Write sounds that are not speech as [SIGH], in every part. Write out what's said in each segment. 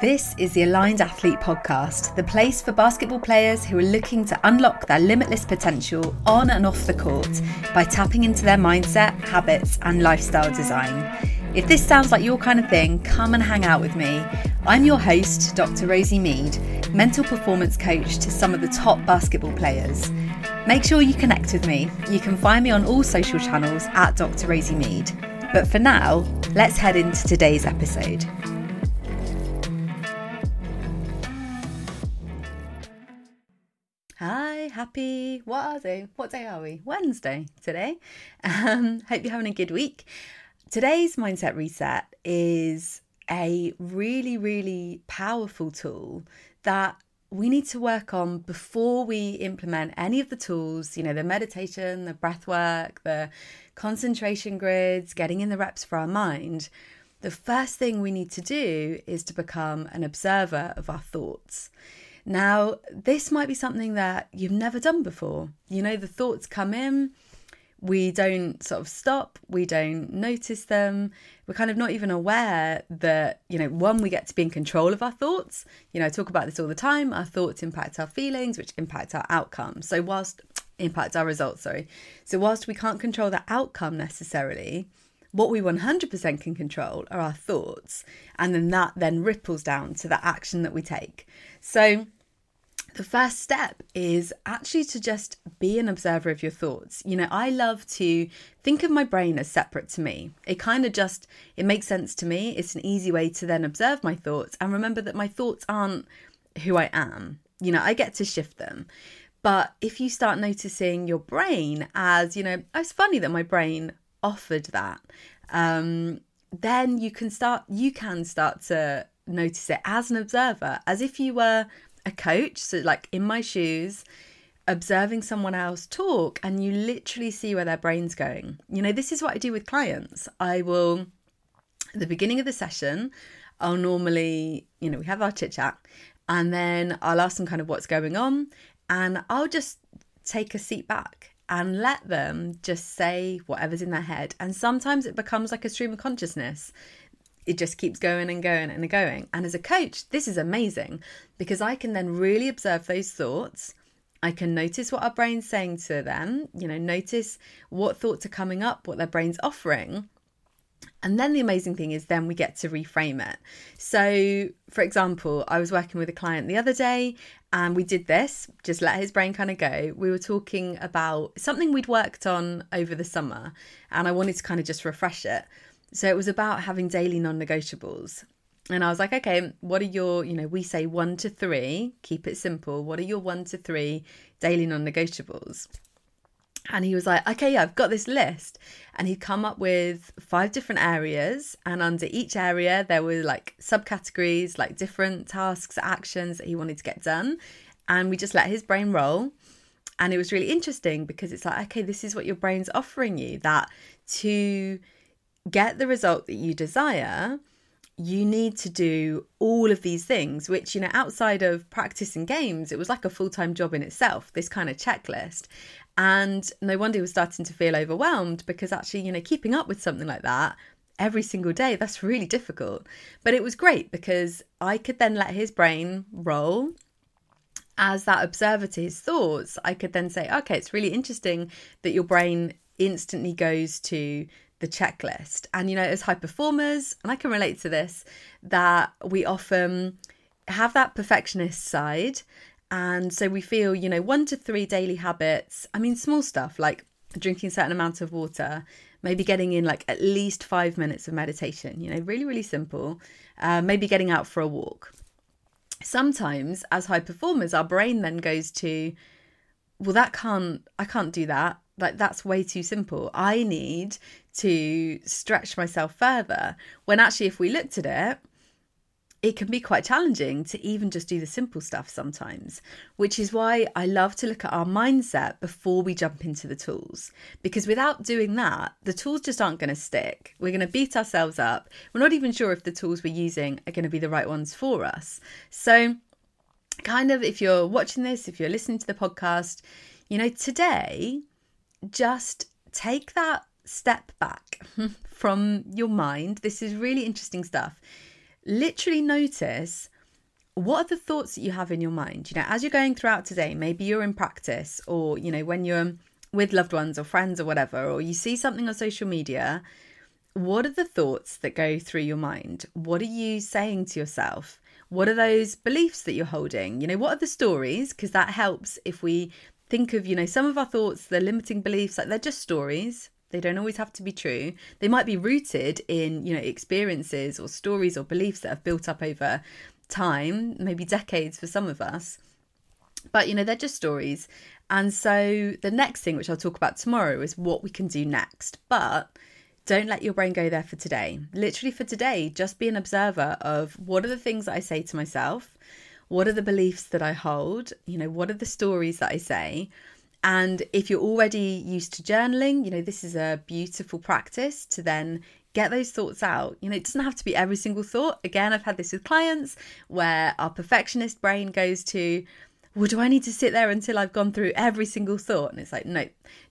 This is the Aligned Athlete Podcast, the place for basketball players who are looking to unlock their limitless potential on and off the court by tapping into their mindset, habits, and lifestyle design. If this sounds like your kind of thing, come and hang out with me. I'm your host, Dr. Rosie Mead, mental performance coach to some of the top basketball players. Make sure you connect with me. You can find me on all social channels at Dr. Rosie Mead. But for now, let's head into today's episode. Happy. What are they? What day are we? Wednesday today. Um, hope you're having a good week. Today's mindset reset is a really, really powerful tool that we need to work on before we implement any of the tools, you know, the meditation, the breath work, the concentration grids, getting in the reps for our mind. The first thing we need to do is to become an observer of our thoughts. Now, this might be something that you've never done before. You know, the thoughts come in, we don't sort of stop, we don't notice them. We're kind of not even aware that, you know, one, we get to be in control of our thoughts. You know, I talk about this all the time. Our thoughts impact our feelings, which impact our outcomes. So, whilst impact our results, sorry. So, whilst we can't control the outcome necessarily, what we 100% can control are our thoughts. And then that then ripples down to the action that we take. So, the first step is actually to just be an observer of your thoughts. You know, I love to think of my brain as separate to me. It kind of just it makes sense to me. It's an easy way to then observe my thoughts and remember that my thoughts aren't who I am. You know, I get to shift them. But if you start noticing your brain as, you know, oh, it's funny that my brain offered that, um, then you can start you can start to notice it as an observer, as if you were a coach, so like in my shoes, observing someone else talk, and you literally see where their brain's going. You know, this is what I do with clients. I will, at the beginning of the session, I'll normally, you know, we have our chit chat, and then I'll ask them kind of what's going on, and I'll just take a seat back and let them just say whatever's in their head. And sometimes it becomes like a stream of consciousness it just keeps going and going and going. And as a coach, this is amazing because I can then really observe those thoughts. I can notice what our brain's saying to them, you know, notice what thoughts are coming up, what their brain's offering. And then the amazing thing is, then we get to reframe it. So, for example, I was working with a client the other day and we did this, just let his brain kind of go. We were talking about something we'd worked on over the summer and I wanted to kind of just refresh it. So it was about having daily non negotiables. And I was like, okay, what are your, you know, we say one to three, keep it simple. What are your one to three daily non negotiables? And he was like, okay, yeah, I've got this list. And he'd come up with five different areas. And under each area, there were like subcategories, like different tasks, actions that he wanted to get done. And we just let his brain roll. And it was really interesting because it's like, okay, this is what your brain's offering you that to get the result that you desire, you need to do all of these things, which, you know, outside of practice and games, it was like a full time job in itself, this kind of checklist. And no wonder he was starting to feel overwhelmed because actually, you know, keeping up with something like that every single day, that's really difficult. But it was great because I could then let his brain roll as that observer to his thoughts. I could then say, okay, it's really interesting that your brain instantly goes to the checklist. And, you know, as high performers, and I can relate to this, that we often have that perfectionist side. And so we feel, you know, one to three daily habits. I mean, small stuff like drinking a certain amount of water, maybe getting in like at least five minutes of meditation, you know, really, really simple. Uh, maybe getting out for a walk. Sometimes, as high performers, our brain then goes to, well, that can't, I can't do that like that's way too simple. I need to stretch myself further. When actually, if we looked at it, it can be quite challenging to even just do the simple stuff sometimes, which is why I love to look at our mindset before we jump into the tools. Because without doing that, the tools just aren't going to stick. We're going to beat ourselves up. We're not even sure if the tools we're using are going to be the right ones for us. So, kind of, if you're watching this, if you're listening to the podcast, you know, today, just take that step back [LAUGHS] from your mind. This is really interesting stuff. literally notice what are the thoughts that you have in your mind? You know, as you're going throughout today, maybe you're in practice or, you know, when you're with loved ones or friends or whatever, or you see something on social media, what are the thoughts that go through your mind? What are you saying to yourself? What are those beliefs that you're holding? You know, what are the stories? Because that helps if we think of, you know, some of our thoughts, the limiting beliefs, like they're just stories. They don't always have to be true. They might be rooted in, you know, experiences or stories or beliefs that have built up over time, maybe decades for some of us. But, you know, they're just stories. And so the next thing, which I'll talk about tomorrow, is what we can do next. But don't let your brain go there for today. Literally, for today, just be an observer of what are the things that I say to myself? What are the beliefs that I hold? You know, what are the stories that I say? And if you're already used to journaling, you know, this is a beautiful practice to then get those thoughts out. You know, it doesn't have to be every single thought. Again, I've had this with clients where our perfectionist brain goes to, well, do I need to sit there until I've gone through every single thought? And it's like, no,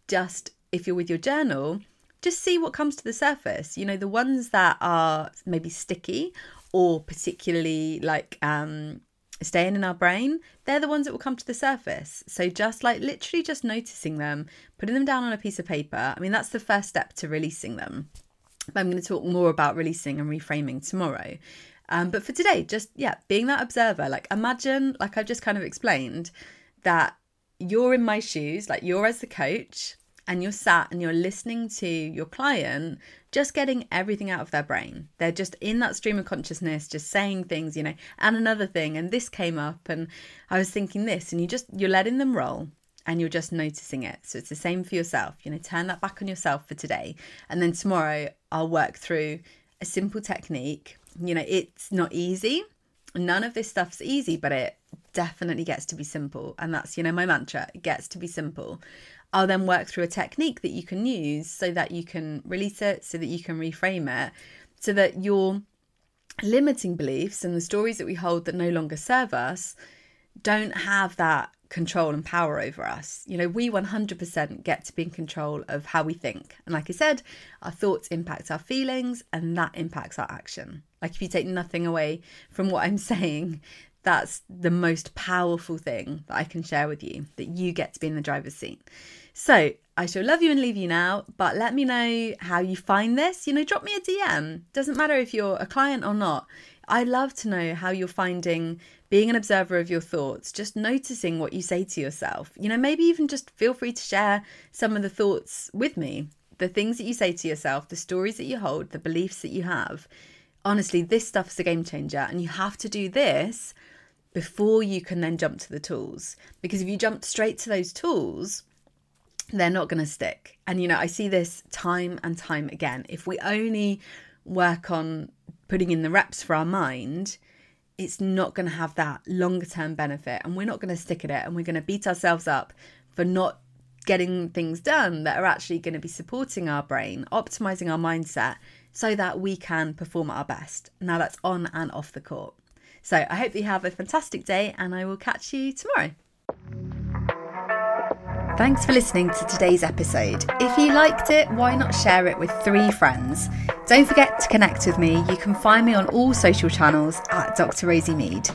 just if you're with your journal, just see what comes to the surface. You know, the ones that are maybe sticky or particularly like um staying in our brain, they're the ones that will come to the surface. So just like literally just noticing them, putting them down on a piece of paper. I mean, that's the first step to releasing them. But I'm going to talk more about releasing and reframing tomorrow. Um, but for today, just yeah, being that observer, like imagine, like I've just kind of explained, that you're in my shoes, like you're as the coach, and you're sat and you're listening to your client just getting everything out of their brain. They're just in that stream of consciousness, just saying things, you know, and another thing, and this came up, and I was thinking this, and you just you're letting them roll and you're just noticing it. So it's the same for yourself. You know, turn that back on yourself for today. And then tomorrow I'll work through a simple technique. You know, it's not easy. None of this stuff's easy, but it definitely gets to be simple. And that's, you know, my mantra. It gets to be simple. I'll then work through a technique that you can use so that you can release it, so that you can reframe it, so that your limiting beliefs and the stories that we hold that no longer serve us don't have that control and power over us. You know, we 100% get to be in control of how we think. And like I said, our thoughts impact our feelings and that impacts our action. Like if you take nothing away from what I'm [LAUGHS] saying, that's the most powerful thing that I can share with you that you get to be in the driver's seat. So I shall love you and leave you now, but let me know how you find this. You know, drop me a DM. Doesn't matter if you're a client or not. I love to know how you're finding being an observer of your thoughts, just noticing what you say to yourself. You know, maybe even just feel free to share some of the thoughts with me, the things that you say to yourself, the stories that you hold, the beliefs that you have. Honestly, this stuff is a game changer, and you have to do this before you can then jump to the tools. Because if you jump straight to those tools, they're not going to stick. And, you know, I see this time and time again. If we only work on putting in the reps for our mind, it's not going to have that longer term benefit. And we're not going to stick at it. And we're going to beat ourselves up for not getting things done that are actually going to be supporting our brain, optimizing our mindset so that we can perform at our best. Now, that's on and off the court. So I hope you have a fantastic day and I will catch you tomorrow. Thanks for listening to today's episode. If you liked it, why not share it with three friends? Don't forget to connect with me. You can find me on all social channels at Dr. Rosie Mead.